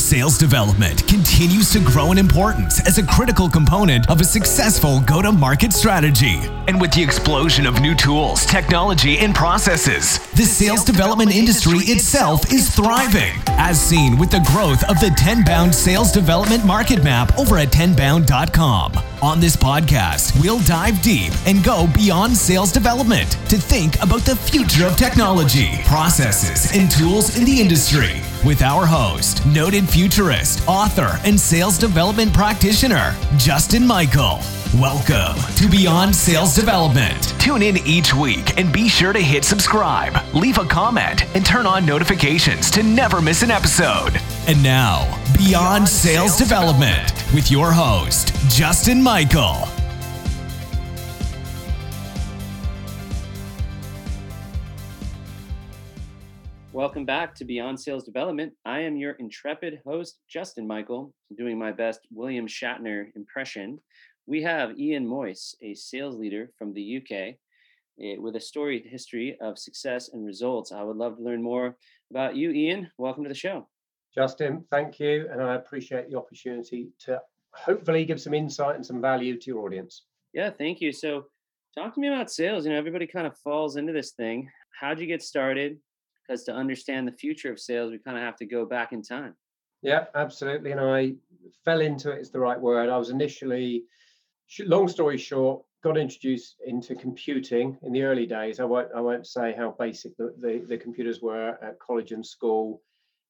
Sales development continues to grow in importance as a critical component of a successful go to market strategy. And with the explosion of new tools, technology, and processes, the sales development industry itself is thriving, as seen with the growth of the Tenbound sales development market map over at tenbound.com. On this podcast, we'll dive deep and go beyond sales development to think about the future of technology, processes, and tools in the industry with our host, noted futurist, author, and sales development practitioner, Justin Michael. Welcome to Beyond Sales Development. Tune in each week and be sure to hit subscribe, leave a comment, and turn on notifications to never miss an episode. And now, Beyond Sales Development with your host, Justin Michael. Welcome back to Beyond Sales Development. I am your intrepid host, Justin Michael, doing my best William Shatner impression. We have Ian Moyse, a sales leader from the UK, eh, with a storied history of success and results. I would love to learn more about you, Ian. Welcome to the show. Justin, thank you. And I appreciate the opportunity to hopefully give some insight and some value to your audience. Yeah, thank you. So, talk to me about sales. You know, everybody kind of falls into this thing. How'd you get started? because to understand the future of sales, we kind of have to go back in time. Yeah, absolutely. And I fell into it is the right word. I was initially, long story short, got introduced into computing in the early days. I won't, I won't say how basic the, the, the computers were at college and school.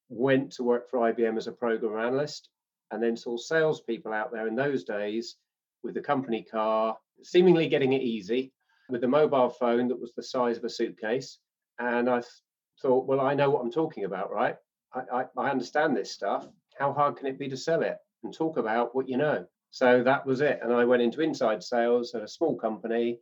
Went to work for IBM as a program analyst and then saw salespeople out there in those days with the company car, seemingly getting it easy, with a mobile phone that was the size of a suitcase. And I thought, well, I know what I'm talking about, right? I, I, I understand this stuff. How hard can it be to sell it and talk about what you know? So that was it. And I went into inside sales at a small company,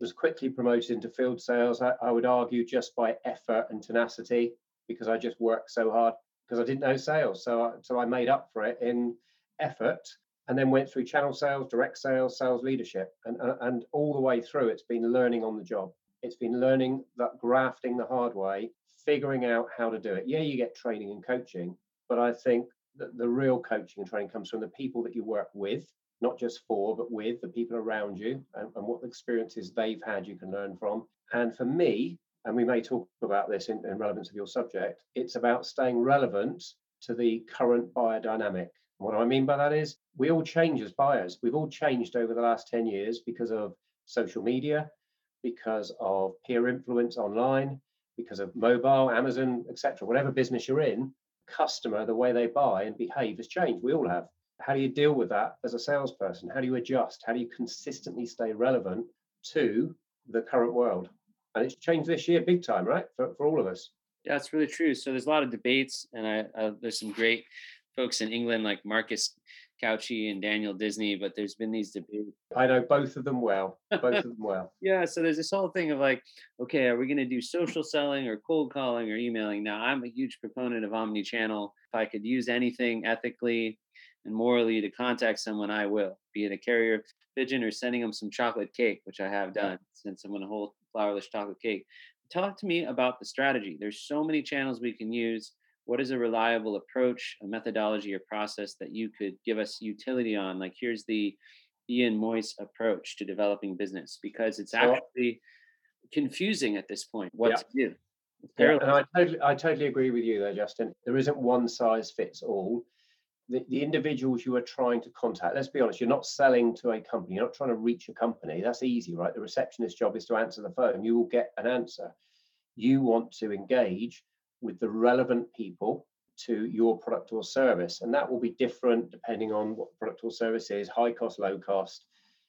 was quickly promoted into field sales. I, I would argue just by effort and tenacity because I just worked so hard because I didn't know sales. So I, so I made up for it in effort and then went through channel sales, direct sales, sales leadership. And, and, and all the way through, it's been learning on the job. It's been learning that grafting the hard way figuring out how to do it. Yeah, you get training and coaching, but I think that the real coaching and training comes from the people that you work with, not just for, but with the people around you and, and what experiences they've had you can learn from. And for me, and we may talk about this in, in relevance of your subject, it's about staying relevant to the current biodynamic. dynamic. What I mean by that is we all change as buyers. We've all changed over the last 10 years because of social media, because of peer influence online, because of mobile, Amazon, etc. Whatever business you're in, customer, the way they buy and behave has changed. We all have. How do you deal with that as a salesperson? How do you adjust? How do you consistently stay relevant to the current world? And it's changed this year big time, right? For, for all of us. Yeah, it's really true. So there's a lot of debates, and I, I, there's some great folks in England like Marcus Cauchi and Daniel Disney, but there's been these debates. I know both of them well. Both of them well. Yeah. So there's this whole thing of like, okay, are we going to do social selling or cold calling or emailing? Now, I'm a huge proponent of omni channel. If I could use anything ethically and morally to contact someone, I will, be it a carrier pigeon or sending them some chocolate cake, which I have done, send someone a whole flourless chocolate cake. Talk to me about the strategy. There's so many channels we can use what is a reliable approach, a methodology or process that you could give us utility on? Like, here's the Ian Moyse approach to developing business because it's actually confusing at this point what yeah. to do. Yeah, and I totally, I totally agree with you there, Justin. There isn't one size fits all. The, the individuals you are trying to contact, let's be honest, you're not selling to a company, you're not trying to reach a company. That's easy, right? The receptionist's job is to answer the phone. You will get an answer. You want to engage with the relevant people to your product or service. And that will be different depending on what product or service is, high cost, low cost,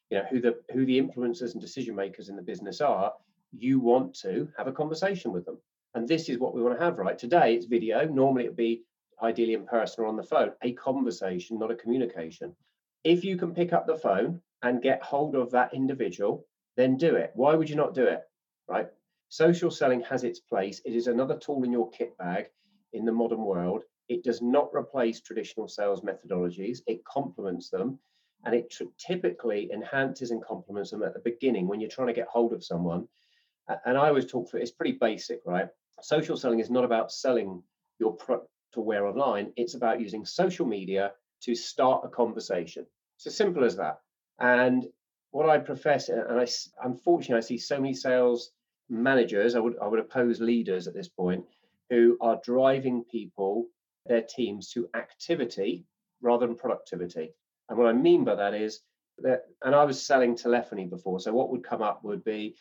you know, who the who the influencers and decision makers in the business are. You want to have a conversation with them. And this is what we want to have, right? Today it's video. Normally it'd be ideally in person or on the phone, a conversation, not a communication. If you can pick up the phone and get hold of that individual, then do it. Why would you not do it? Right? Social selling has its place. It is another tool in your kit bag in the modern world. It does not replace traditional sales methodologies, it complements them. And it tr- typically enhances and complements them at the beginning when you're trying to get hold of someone. And I always talk for it's pretty basic, right? Social selling is not about selling your product to wear online, it's about using social media to start a conversation. It's as simple as that. And what I profess, and I unfortunately I see so many sales managers, I would I would oppose leaders at this point, who are driving people, their teams to activity rather than productivity. And what I mean by that is that, and I was selling telephony before, so what would come up would be,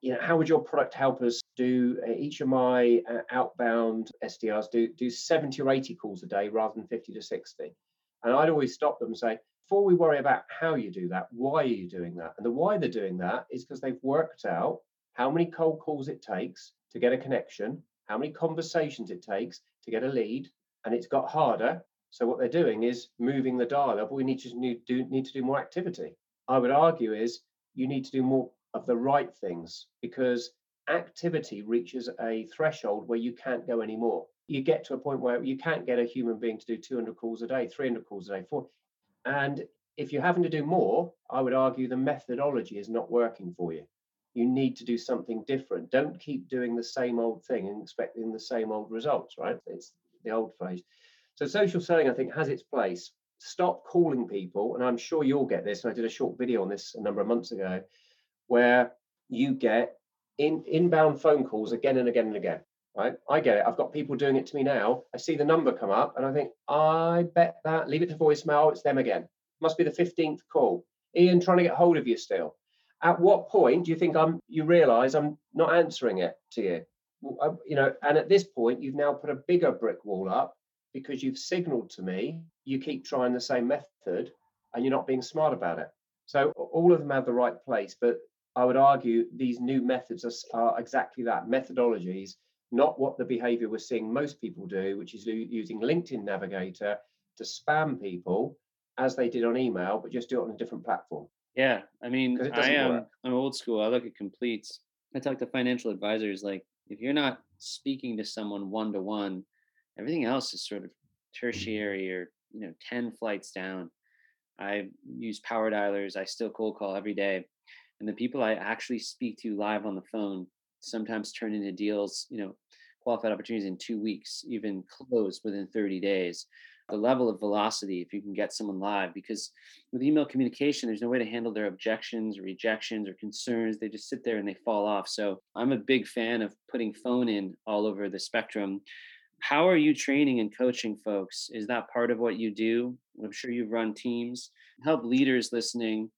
you know, how would your product help us do uh, each of my uh, outbound SDRs do do 70 or 80 calls a day rather than 50 to 60? And I'd always stop them and say, before we worry about how you do that, why are you doing that? And the why they're doing that is because they've worked out how many cold calls it takes to get a connection, how many conversations it takes to get a lead, and it's got harder. So what they're doing is moving the dial up. We need to do, need to do more activity. I would argue is you need to do more of the right things because activity reaches a threshold where you can't go anymore. You get to a point where you can't get a human being to do 200 calls a day, 300 calls a day, four, and if you're having to do more, I would argue the methodology is not working for you. You need to do something different. Don't keep doing the same old thing and expecting the same old results, right? It's the old phrase. So social selling, I think, has its place. Stop calling people, and I'm sure you'll get this. And I did a short video on this a number of months ago, where you get in inbound phone calls again and again and again right? I get it. I've got people doing it to me now. I see the number come up and I think, I bet that, leave it to voicemail, it's them again. Must be the 15th call. Ian trying to get hold of you still. At what point do you think I'm you realize I'm not answering it to you? Uh, you know, and at this point, you've now put a bigger brick wall up because you've signaled to me you keep trying the same method and you're not being smart about it. So all of them have the right place, but I would argue these new methods are, are exactly that methodologies not what the behavior we're seeing most people do, which is using LinkedIn Navigator to spam people as they did on email, but just do it on a different platform. Yeah, I mean, I am I'm old school. I look at completes. I talk to financial advisors. Like, if you're not speaking to someone one to one, everything else is sort of tertiary or you know ten flights down. I use power dialers. I still cold call every day, and the people I actually speak to live on the phone sometimes turn into deals, you know, qualified opportunities in two weeks, even close within 30 days. The level of velocity, if you can get someone live, because with email communication, there's no way to handle their objections or rejections or concerns. They just sit there and they fall off. So I'm a big fan of putting phone in all over the spectrum. How are you training and coaching folks? Is that part of what you do? I'm sure you've run teams. Help leaders listening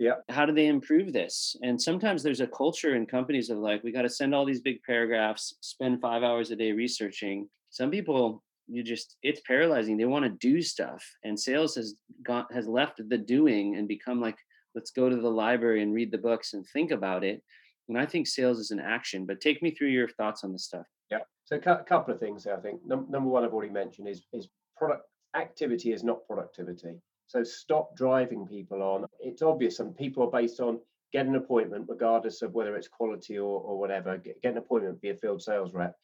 yeah how do they improve this and sometimes there's a culture in companies of like we got to send all these big paragraphs spend five hours a day researching some people you just it's paralyzing they want to do stuff and sales has gone has left the doing and become like let's go to the library and read the books and think about it and i think sales is an action but take me through your thoughts on this stuff yeah so a couple of things i think Num- number one i've already mentioned is is product activity is not productivity so stop driving people on. It's obvious, and people are based on get an appointment, regardless of whether it's quality or, or whatever. Get, get an appointment, be a field sales rep,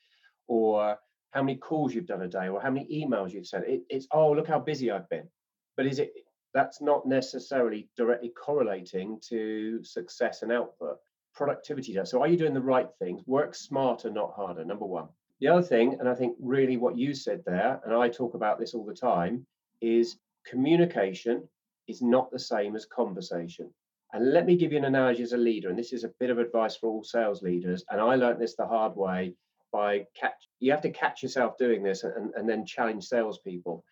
or how many calls you've done a day, or how many emails you've sent. It, it's oh look how busy I've been, but is it? That's not necessarily directly correlating to success and output. Productivity does. So are you doing the right things? Work smarter, not harder. Number one. The other thing, and I think really what you said there, and I talk about this all the time, is communication is not the same as conversation. And let me give you an analogy as a leader, and this is a bit of advice for all sales leaders. And I learned this the hard way by catch. You have to catch yourself doing this and, and then challenge salespeople.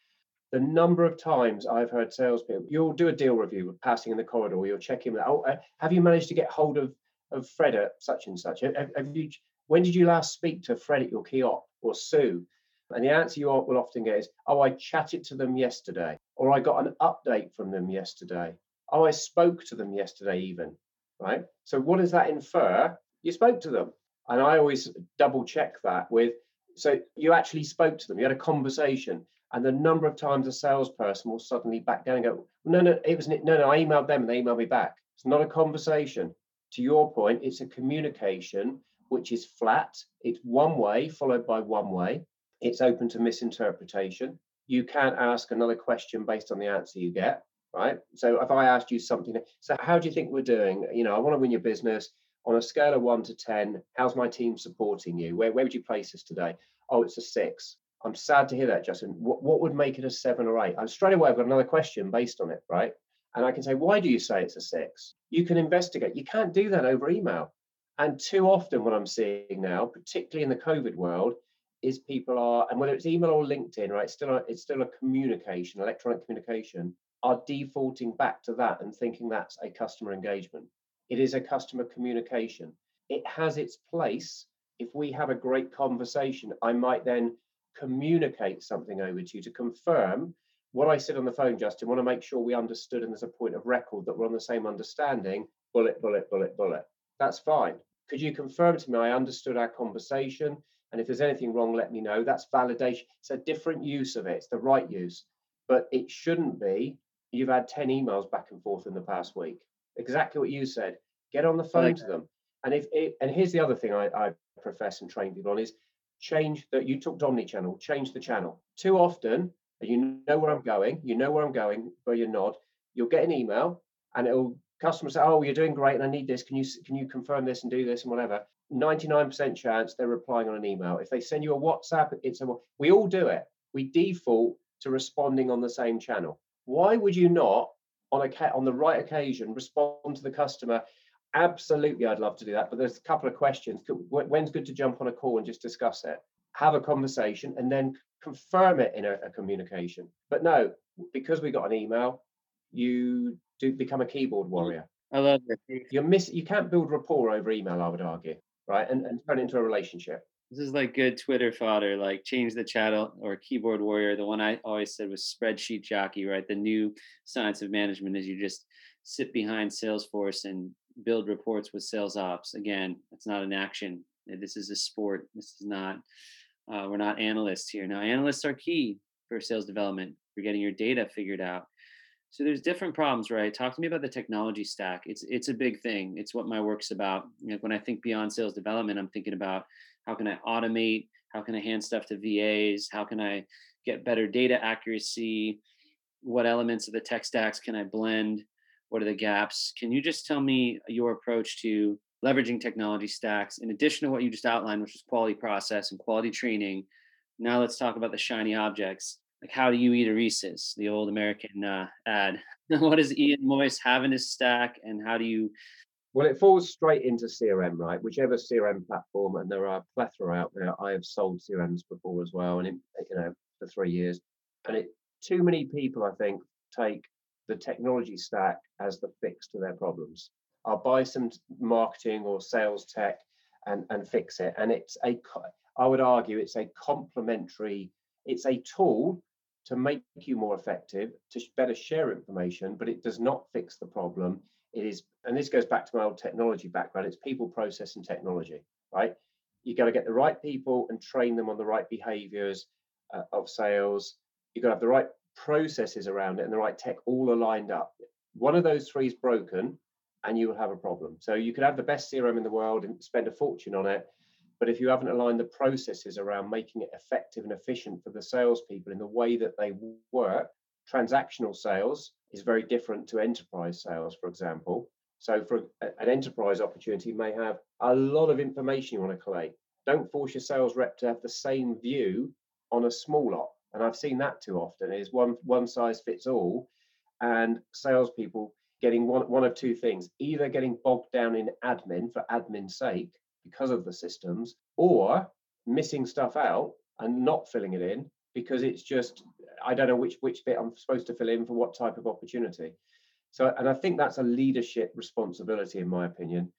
The number of times I've heard salespeople, you'll do a deal review, passing in the corridor, you'll check in. Oh, uh, have you managed to get hold of of Fred at such and such? Have, have you? When did you last speak to Fred at your op or Sue? And the answer you will often get is, oh, I chatted to them yesterday, or I got an update from them yesterday. Oh, I spoke to them yesterday, even. Right. So, what does that infer? You spoke to them. And I always double check that with, so you actually spoke to them, you had a conversation. And the number of times a salesperson will suddenly back down and go, no, no, it was no, no, I emailed them and they emailed me back. It's not a conversation. To your point, it's a communication which is flat. It's one way followed by one way it's open to misinterpretation. You can't ask another question based on the answer you get, right? So if I asked you something, so how do you think we're doing? You know, I want to win your business on a scale of one to 10. How's my team supporting you? Where, where would you place us today? Oh, it's a six. I'm sad to hear that, Justin. What, what would make it a seven or eight? I'm straight away, I've got another question based on it, right? And I can say, why do you say it's a six? You can investigate. You can't do that over email. And too often, what I'm seeing now, particularly in the COVID world, is people are, and whether it's email or LinkedIn, right? It's still a, it's still a communication, electronic communication, are defaulting back to that and thinking that's a customer engagement. It is a customer communication. It has its place. If we have a great conversation, I might then communicate something over to you to confirm what I said on the phone, Justin. Want to make sure we understood and there's a point of record that we're on the same understanding. Bullet, bullet, bullet, bullet. That's fine. Could you confirm to me I understood our conversation? And if there's anything wrong, let me know. That's validation. It's a different use of it. It's the right use. But it shouldn't be you've had 10 emails back and forth in the past week. Exactly what you said. Get on the phone like to them. And if it, and here's the other thing I, I profess and train people on is change that you talked omni-channel, change the channel. Too often, and you know where I'm going, you know where I'm going, where you nod, you'll get an email and it'll customer say, Oh, you're doing great and I need this. Can you can you confirm this and do this and whatever? 99% chance they're replying on an email. If they send you a WhatsApp, it's a we all do it. We default to responding on the same channel. Why would you not on a on the right occasion respond to the customer Absolutely, I'd love to do that. But there's a couple of questions. When's good to jump on a call and just discuss it? Have a conversation and then confirm it in a, a communication. But no, because we got an email, you do become a keyboard mm-hmm. warrior. I love it. You're miss. You can't build rapport over email. I would argue, right? And and turn it into a relationship. This is like good Twitter fodder, like change the channel or keyboard warrior. The one I always said was spreadsheet jockey, right? The new science of management is you just sit behind Salesforce and build reports with sales ops. Again, it's not an action. This is a sport. This is not. Uh, we're not analysts here. Now, analysts are key for sales development for getting your data figured out. So there's different problems, right? Talk to me about the technology stack. It's it's a big thing. It's what my work's about. Like when I think beyond sales development, I'm thinking about how can I automate? How can I hand stuff to VAs? How can I get better data accuracy? What elements of the tech stacks can I blend? What are the gaps? Can you just tell me your approach to leveraging technology stacks in addition to what you just outlined, which is quality process and quality training? Now let's talk about the shiny objects. Like how do you eat a Reese's, the old American uh, ad? what does Ian Moyse have in his stack, and how do you? Well, it falls straight into CRM, right? Whichever CRM platform, and there are a plethora out there. I have sold CRMs before as well, and it, you know for three years, and it too many people I think take the technology stack as the fix to their problems. I'll buy some marketing or sales tech and, and fix it. And it's a, I would argue, it's a complementary, it's a tool to make you more effective, to better share information, but it does not fix the problem. It is, and this goes back to my old technology background, it's people, process, and technology, right? You got to get the right people and train them on the right behaviors uh, of sales. You've got to have the right processes around it and the right tech all aligned up. One of those three is broken, and you will have a problem. So you could have the best CRM in the world and spend a fortune on it, but if you haven't aligned the processes around making it effective and efficient for the salespeople in the way that they work, transactional sales is very different to enterprise sales, for example. So for an enterprise opportunity, you may have a lot of information you want to collate. Don't force your sales rep to have the same view on a small lot and I've seen that too often is one one size fits all, and salespeople getting one one of two things: either getting bogged down in admin for admin's sake because of the systems, or missing stuff out and not filling it in because it's just I don't know which which bit I'm supposed to fill in for what type of opportunity. So, and I think that's a leadership responsibility, in my opinion.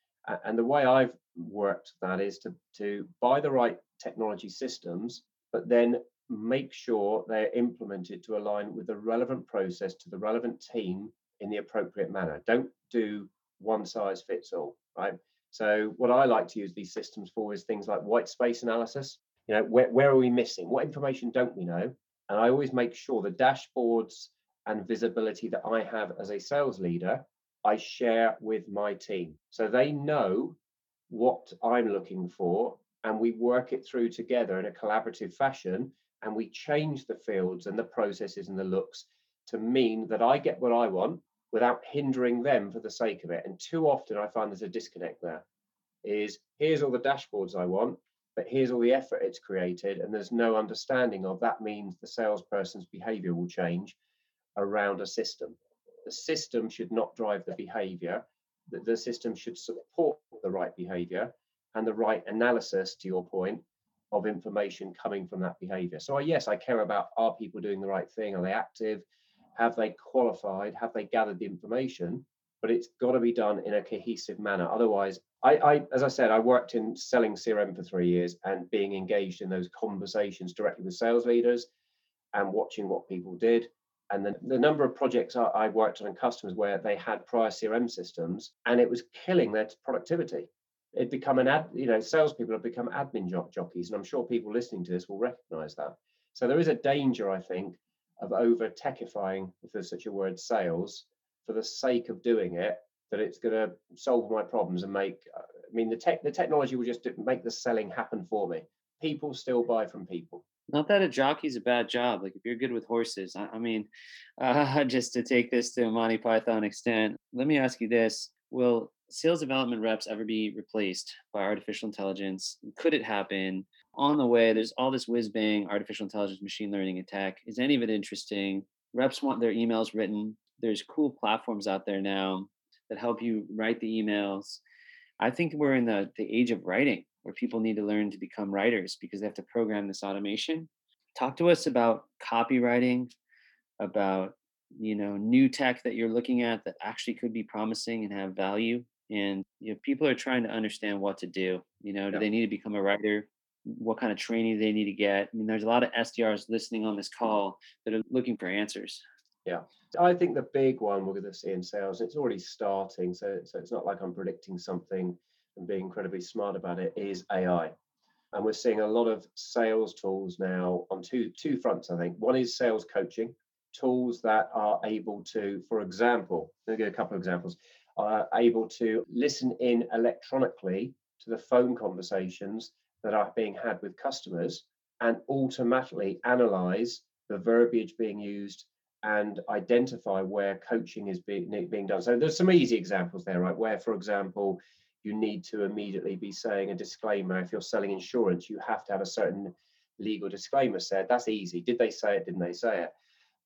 And the way I've worked that is to to buy the right technology systems, but then make sure they're implemented to align with the relevant process to the relevant team in the appropriate manner. Don't do one size fits all, right? So what I like to use these systems for is things like white space analysis. You know, where, where are we missing? What information don't we know? And I always make sure the dashboards and visibility that I have as a sales leader, I share with my team. So they know what I'm looking for and we work it through together in a collaborative fashion and we change the fields and the processes and the looks to mean that I get what I want without hindering them for the sake of it. And too often I find there's a disconnect there. Is here's all the dashboards I want, but here's all the effort it's created, and there's no understanding of that means the salesperson's behavior will change around a system. The system should not drive the behavior, the, the system should support the right behavior and the right analysis, to your point, of information coming from that behavior. So, yes, I care about are people doing the right thing? Are they active? Have they qualified? Have they gathered the information? But it's got to be done in a cohesive manner. Otherwise, I, I, as I said, I worked in selling CRM for three years and being engaged in those conversations directly with sales leaders and watching what people did. And the, the number of projects I, I worked on customers where they had prior CRM systems and it was killing their productivity. It'd become an ad, you know, salespeople have become admin jockeys. And I'm sure people listening to this will recognize that. So there is a danger, I think, of over techifying, if there's such a word, sales for the sake of doing it that it's going to solve my problems and make uh, i mean the tech the technology will just make the selling happen for me people still buy from people not that a jockey's a bad job like if you're good with horses i, I mean uh, just to take this to a monty python extent let me ask you this will sales development reps ever be replaced by artificial intelligence? Could it happen? On the way there's all this whiz bang artificial intelligence machine learning attack is any of it interesting? Reps want their emails written. There's cool platforms out there now that help you write the emails. I think we're in the, the age of writing where people need to learn to become writers because they have to program this automation. Talk to us about copywriting, about you know new tech that you're looking at that actually could be promising and have value. And you know, people are trying to understand what to do. You know, do they need to become a writer? What kind of training do they need to get? I mean, there's a lot of SDRs listening on this mm-hmm. call that are looking for answers. Yeah. I think the big one we're going to see in sales, it's already starting, so, so it's not like I'm predicting something and being incredibly smart about it, is AI. And we're seeing a lot of sales tools now on two two fronts, I think. One is sales coaching, tools that are able to, for example, let me give a couple of examples, are able to listen in electronically to the phone conversations that are being had with customers and automatically analyze the verbiage being used and identify where coaching is being, being done. So there's some easy examples there, right? Where, for example, you need to immediately be saying a disclaimer. If you're selling insurance, you have to have a certain legal disclaimer said. That's easy. Did they say it? Didn't they say it?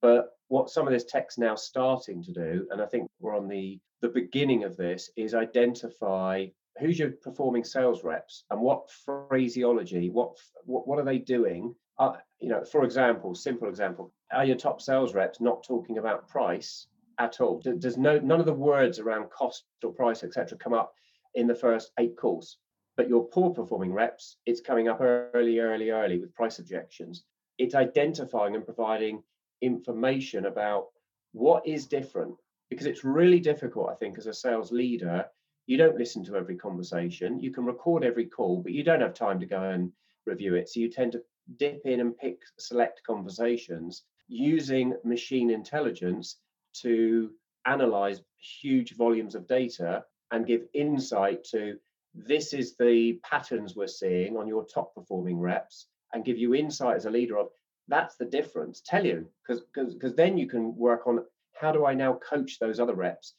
But what some of this tech's now starting to do, and I think we're on the the beginning of this, is identify who's your performing sales reps and what phraseology, what what, what are they doing? Uh, you know, for example, simple example, are your top sales reps not talking about price at all? Does no none of the words around cost or price, etc., come up in the first eight calls? But your poor performing reps, it's coming up early, early, early with price objections. It's identifying and providing information about what is different because it's really difficult, I think, as a sales leader. You don't listen to every conversation. You can record every call, but you don't have time to go and review it. So you tend to dip in and pick select conversations using machine intelligence to analyze huge volumes of data and give insight to this is the patterns we're seeing on your top performing reps and give you insight as a leader of that's the difference. Tell you because because then you can work on how do i now coach those other reps?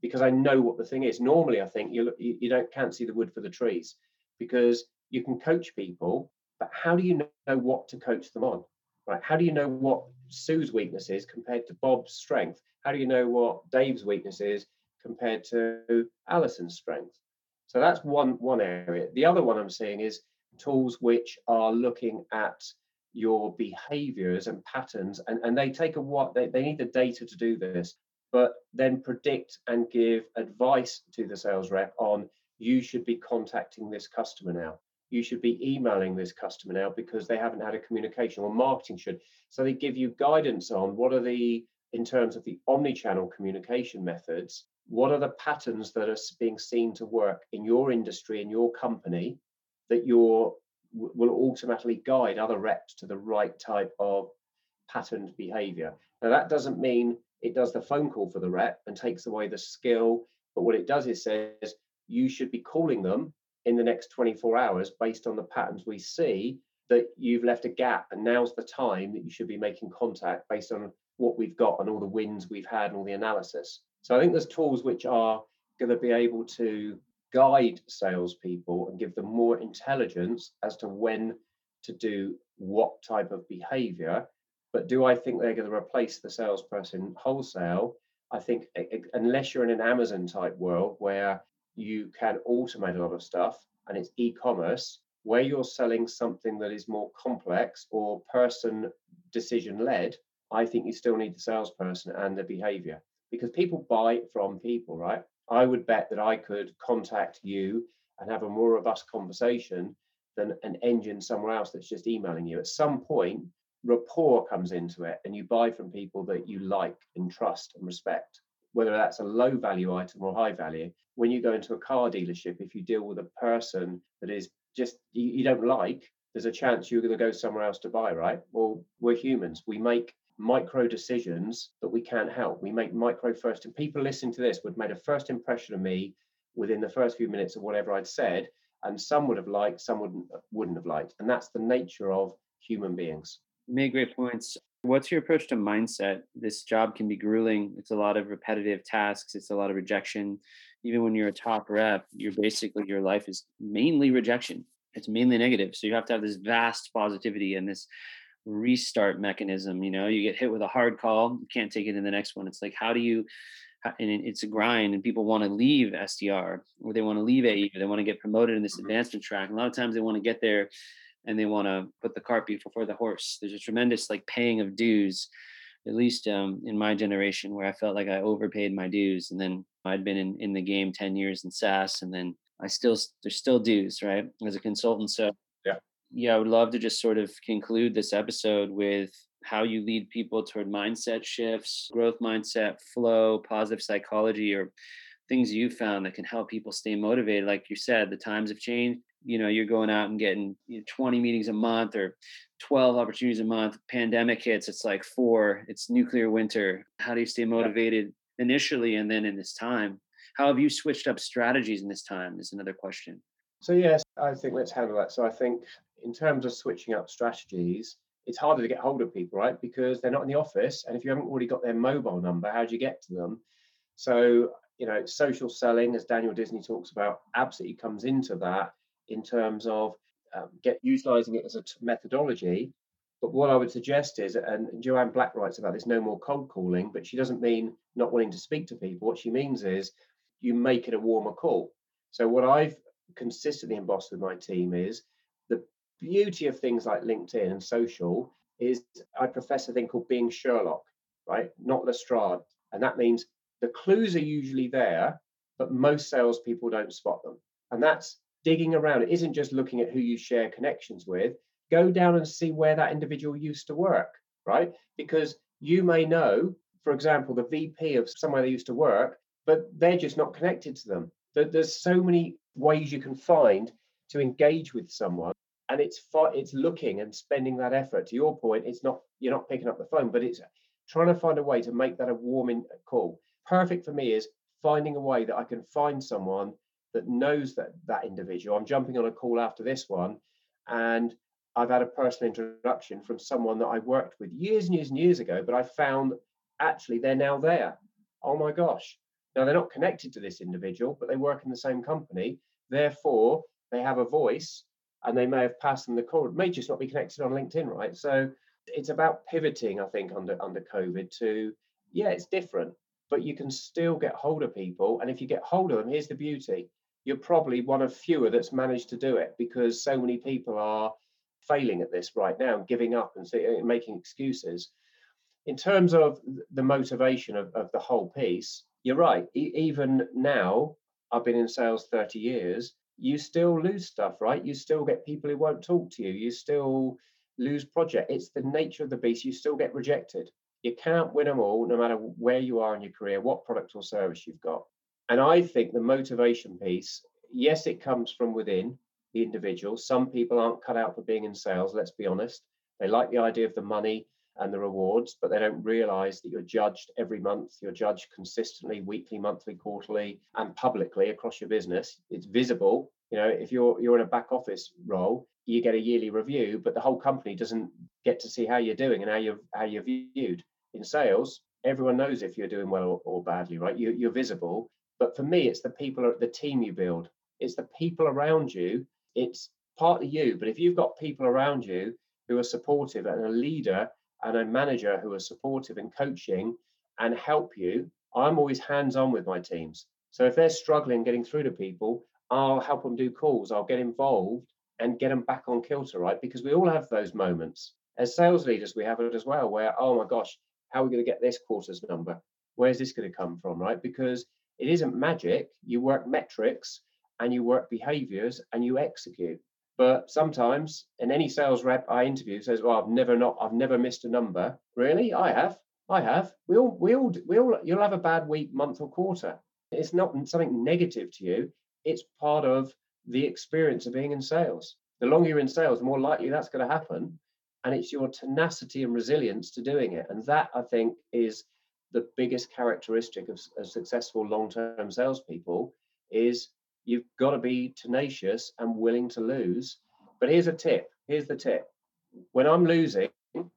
Because i know what the thing is. Normally i think you you don't can't see the wood for the trees because you can coach people but how do you know what to coach them on? Right how do you know what sue's weakness is compared to bob's strength? How do you know what dave's weakness is compared to alison's strength. So that's one one area. The other one i'm seeing is tools which are looking at your behaviors and patterns and, and they take a what they, they need the data to do this but then predict and give advice to the sales rep on you should be contacting this customer now. You should be emailing this customer now because they haven't had a communication or marketing should. So they give you guidance on what are the in terms of the omni-channel communication methods what are the patterns that are being seen to work in your industry in your company that you're will automatically guide other reps to the right type of patterned behavior? Now that doesn't mean it does the phone call for the rep and takes away the skill but what it does is says you should be calling them in the next 24 hours based on the patterns we see that you've left a gap and now's the time that you should be making contact based on what we've got and all the wins we've had and all the analysis so i think there's tools which are going to be able to guide salespeople and give them more intelligence as to when to do what type of behavior. But do I think they're going to replace the salesperson wholesale? I think unless you're in an Amazon type world where you can automate a lot of stuff and it's e-commerce, where you're selling something that is more complex or person decision led, I think you still need the salesperson and the behavior because people buy from people, right? I would bet that I could contact you and have a more robust conversation than an engine somewhere else that's just emailing you. At some point, rapport comes into it and you buy from people that you like and trust and respect, whether that's a low value item or high value. When you go into a car dealership, if you deal with a person that is just you, you don't like, there's a chance you're going to go somewhere else to buy, right? Well, we're humans. We make micro decisions that we can't help. We make micro first, and people listening to this would make a first impression of me within the first few minutes of whatever I'd said, and some would have liked, some wouldn't wouldn't have liked, and that's the nature of human beings. You made great points. What's your approach to mindset? This job can be grueling. It's a lot of repetitive tasks. It's a lot of rejection. Even when you're a top rep, you're basically your life is mainly rejection. It's mainly negative. So you have to have this vast positivity and this restart mechanism. You know, you get hit with a hard call, you can't take it in the next one. It's like, how do you, and it's a grind, and people want to leave SDR or they want to leave AE or they want to get promoted in this mm-hmm. advancement track. And a lot of times they want to get there and they want to put the cart before the horse. There's a tremendous like paying of dues, at least um, in my generation, where I felt like I overpaid my dues. And then I'd been in, in the game 10 years in SaaS, and then I still, there's still dues, right? As a consultant. So yeah, I would love to just sort of conclude this episode with how you lead people toward mindset shifts, growth mindset, flow, positive psychology, or things you found that can help people stay motivated. Like you said, the times have changed. You know, you're going out and getting you know, 20 meetings a month or 12 opportunities a month. Pandemic hits, it's like four, it's nuclear winter. How do you stay motivated initially and then in this time? How have you switched up strategies in this time? Is another question. So, yes, I think let's handle that. So, I think in terms of switching up strategies, it's harder to get hold of people, right? Because they're not in the office. And if you haven't already got their mobile number, how do you get to them? So, you know, social selling, as Daniel Disney talks about, absolutely comes into that in terms of um, get utilizing it as a t- methodology. But what I would suggest is, and Joanne Black writes about this, no more cold calling, but she doesn't mean not wanting to speak to people. What she means is you make it a warmer call. So what I've consistently embossed with my team is beauty of things like LinkedIn and social is I profess a thing called being Sherlock, right? Not Lestrade. And that means the clues are usually there, but most salespeople don't spot them. And that's digging around. It isn't just looking at who you share connections with. Go down and see where that individual used to work, right? Because you may know, for example, the VP of somewhere they used to work, but they're just not connected to them. There's so many ways you can find to engage with someone and it's it's looking and spending that effort. To your point, it's not you're not picking up the phone, but it's trying to find a way to make that a warming uh, call. Perfect for me is finding a way that I can find someone that knows that that individual. I'm jumping on a call after this one, and I've had a personal introduction from someone that I worked with years and years and years ago, but I found actually they're now there. Oh my gosh. Now they're not connected to this individual, but they work in the same company. Therefore, they have a voice and they may have passed them the call. may just not be connected on LinkedIn, right? So it's about pivoting, I think, under under COVID to yeah, it's different, but you can still get hold of people. And if you get hold of them, here's the beauty: you're probably one of fewer that's managed to do it because so many people are failing at this right now, and giving up and uh, making excuses. In terms of the motivation of, of the whole piece, you're right. E- even now, I've been in sales 30 years you still lose stuff, right? You still get people who won't talk to you. You still lose project. It's the nature of the beast. You still get rejected. You can't win them all, no matter where you are in your career, what product or service you've got. And I think the motivation piece, yes, it comes from within the individual. Some people aren't cut out for being in sales, let's be honest. They like the idea of the money and the rewards, but they don't realize that you're judged every month. You're judged consistently, weekly, monthly, quarterly, and publicly across your business. It's visible. You know, if you're you're in a back office role, you get a yearly review, but the whole company doesn't get to see how you're doing and how you're how you're viewed. In sales, everyone knows if you're doing well or, or badly, right? You, you're visible. But for me, it's the people, the team you build. It's the people around you. It's partly you, but if you've got people around you who are supportive and a leader and a manager who are supportive and coaching and help you, I'm always hands on with my teams. So if they're struggling getting through to people, I'll help them do calls, I'll get involved and get them back on kilter, right? Because we all have those moments. As sales leaders, we have it as well, where, oh my gosh, how are we going to get this quarter's number? Where's this going to come from, right? Because it isn't magic. You work metrics and you work behaviors and you execute. But sometimes, in any sales rep I interview says, "Well, I've never not, I've never missed a number." Really, I have. I have. We all, we all, we all. You'll have a bad week, month, or quarter. It's not something negative to you. It's part of the experience of being in sales. The longer you're in sales, the more likely that's going to happen. And it's your tenacity and resilience to doing it. And that, I think, is the biggest characteristic of, of successful long-term salespeople is you've got to be tenacious and willing to lose. But here's a tip. Here's the tip. When I'm losing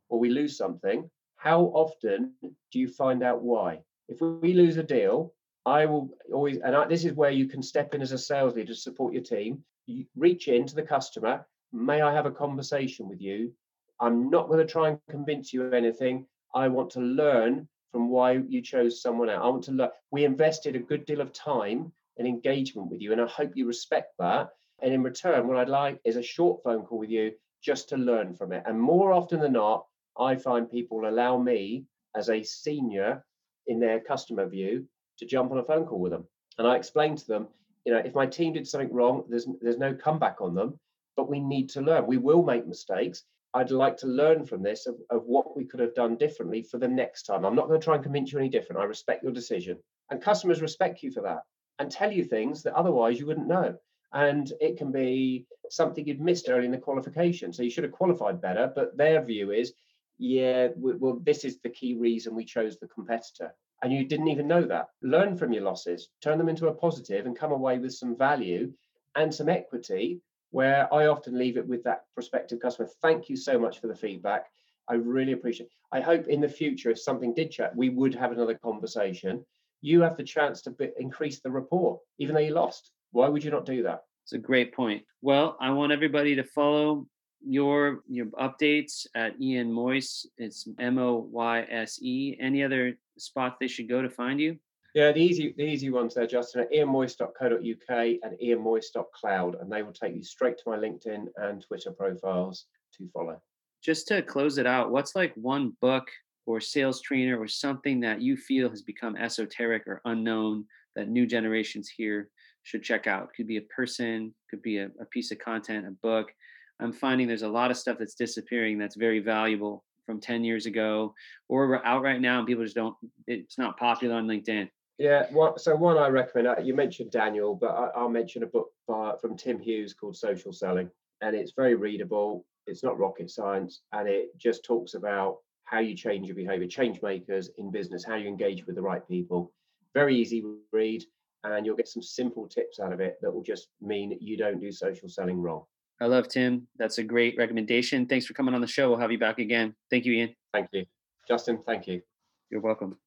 or we lose something, how often do you find out why? If we lose a deal, I will always, and I, this is where you can step in as a sales leader to support your team. You reach in to the customer. May I have a conversation with you? I'm not going to try and convince you of anything. I want to learn from why you chose someone else. I want to learn. We invested a good deal of time and engagement with you, and I hope you respect that. And in return, what I'd like is a short phone call with you just to learn from it. And more often than not, I find people allow me as a senior in their customer view to jump on a phone call with them. And I explain to them, you know, if my team did something wrong, there's there's no comeback on them, but we need to learn. We will make mistakes. I'd like to learn from this of, of what we could have done differently for the next time. I'm not going to try and convince you any different. I respect your decision. And customers respect you for that and tell you things that otherwise you wouldn't know. And it can be something you'd missed early in the qualification. So you should have qualified better. But their view is, yeah, well, this is the key reason we chose the competitor. And you didn't even know that. Learn from your losses, turn them into a positive, and come away with some value and some equity where I often leave it with that prospective customer. Thank you so much for the feedback. I really appreciate it. I hope in the future, if something did chat, we would have another conversation. You have the chance to increase the rapport, even though you lost. Why would you not do that? It's a great point. Well, I want everybody to follow your your updates at Ian Moyse. It's M O Y S E. Any other spots they should go to find you? Yeah, the easy the easy ones there, Justin, at ianmoyse.co.uk and ianmoyse.cloud, and they will take you straight to my LinkedIn and Twitter profiles to follow. Just to close it out, what's like one book or sales trainer or something that you feel has become esoteric or unknown that new generations here should check out? Could be a person, could be a, a piece of content, a book. I'm finding there's a lot of stuff that's disappearing that's very valuable from 10 years ago or we're out right now and people just don't it's not popular on linkedin yeah, well, so one I recommend. Uh, you mentioned Daniel, but I, will mention a book by, from Tim Hughes called Social Selling, and it's very readable. It's not rocket science, and it just talks about how you change your behavior, change makers in business, how you engage with the right people. Very easy read, and you'll get some simple tips out of it that will just mean you don't do social selling wrong. I love Tim. That's a great recommendation. Thanks for coming on the show. We'll have you back again. Thank you, Ian. Thank you. Justin, thank you. You're welcome.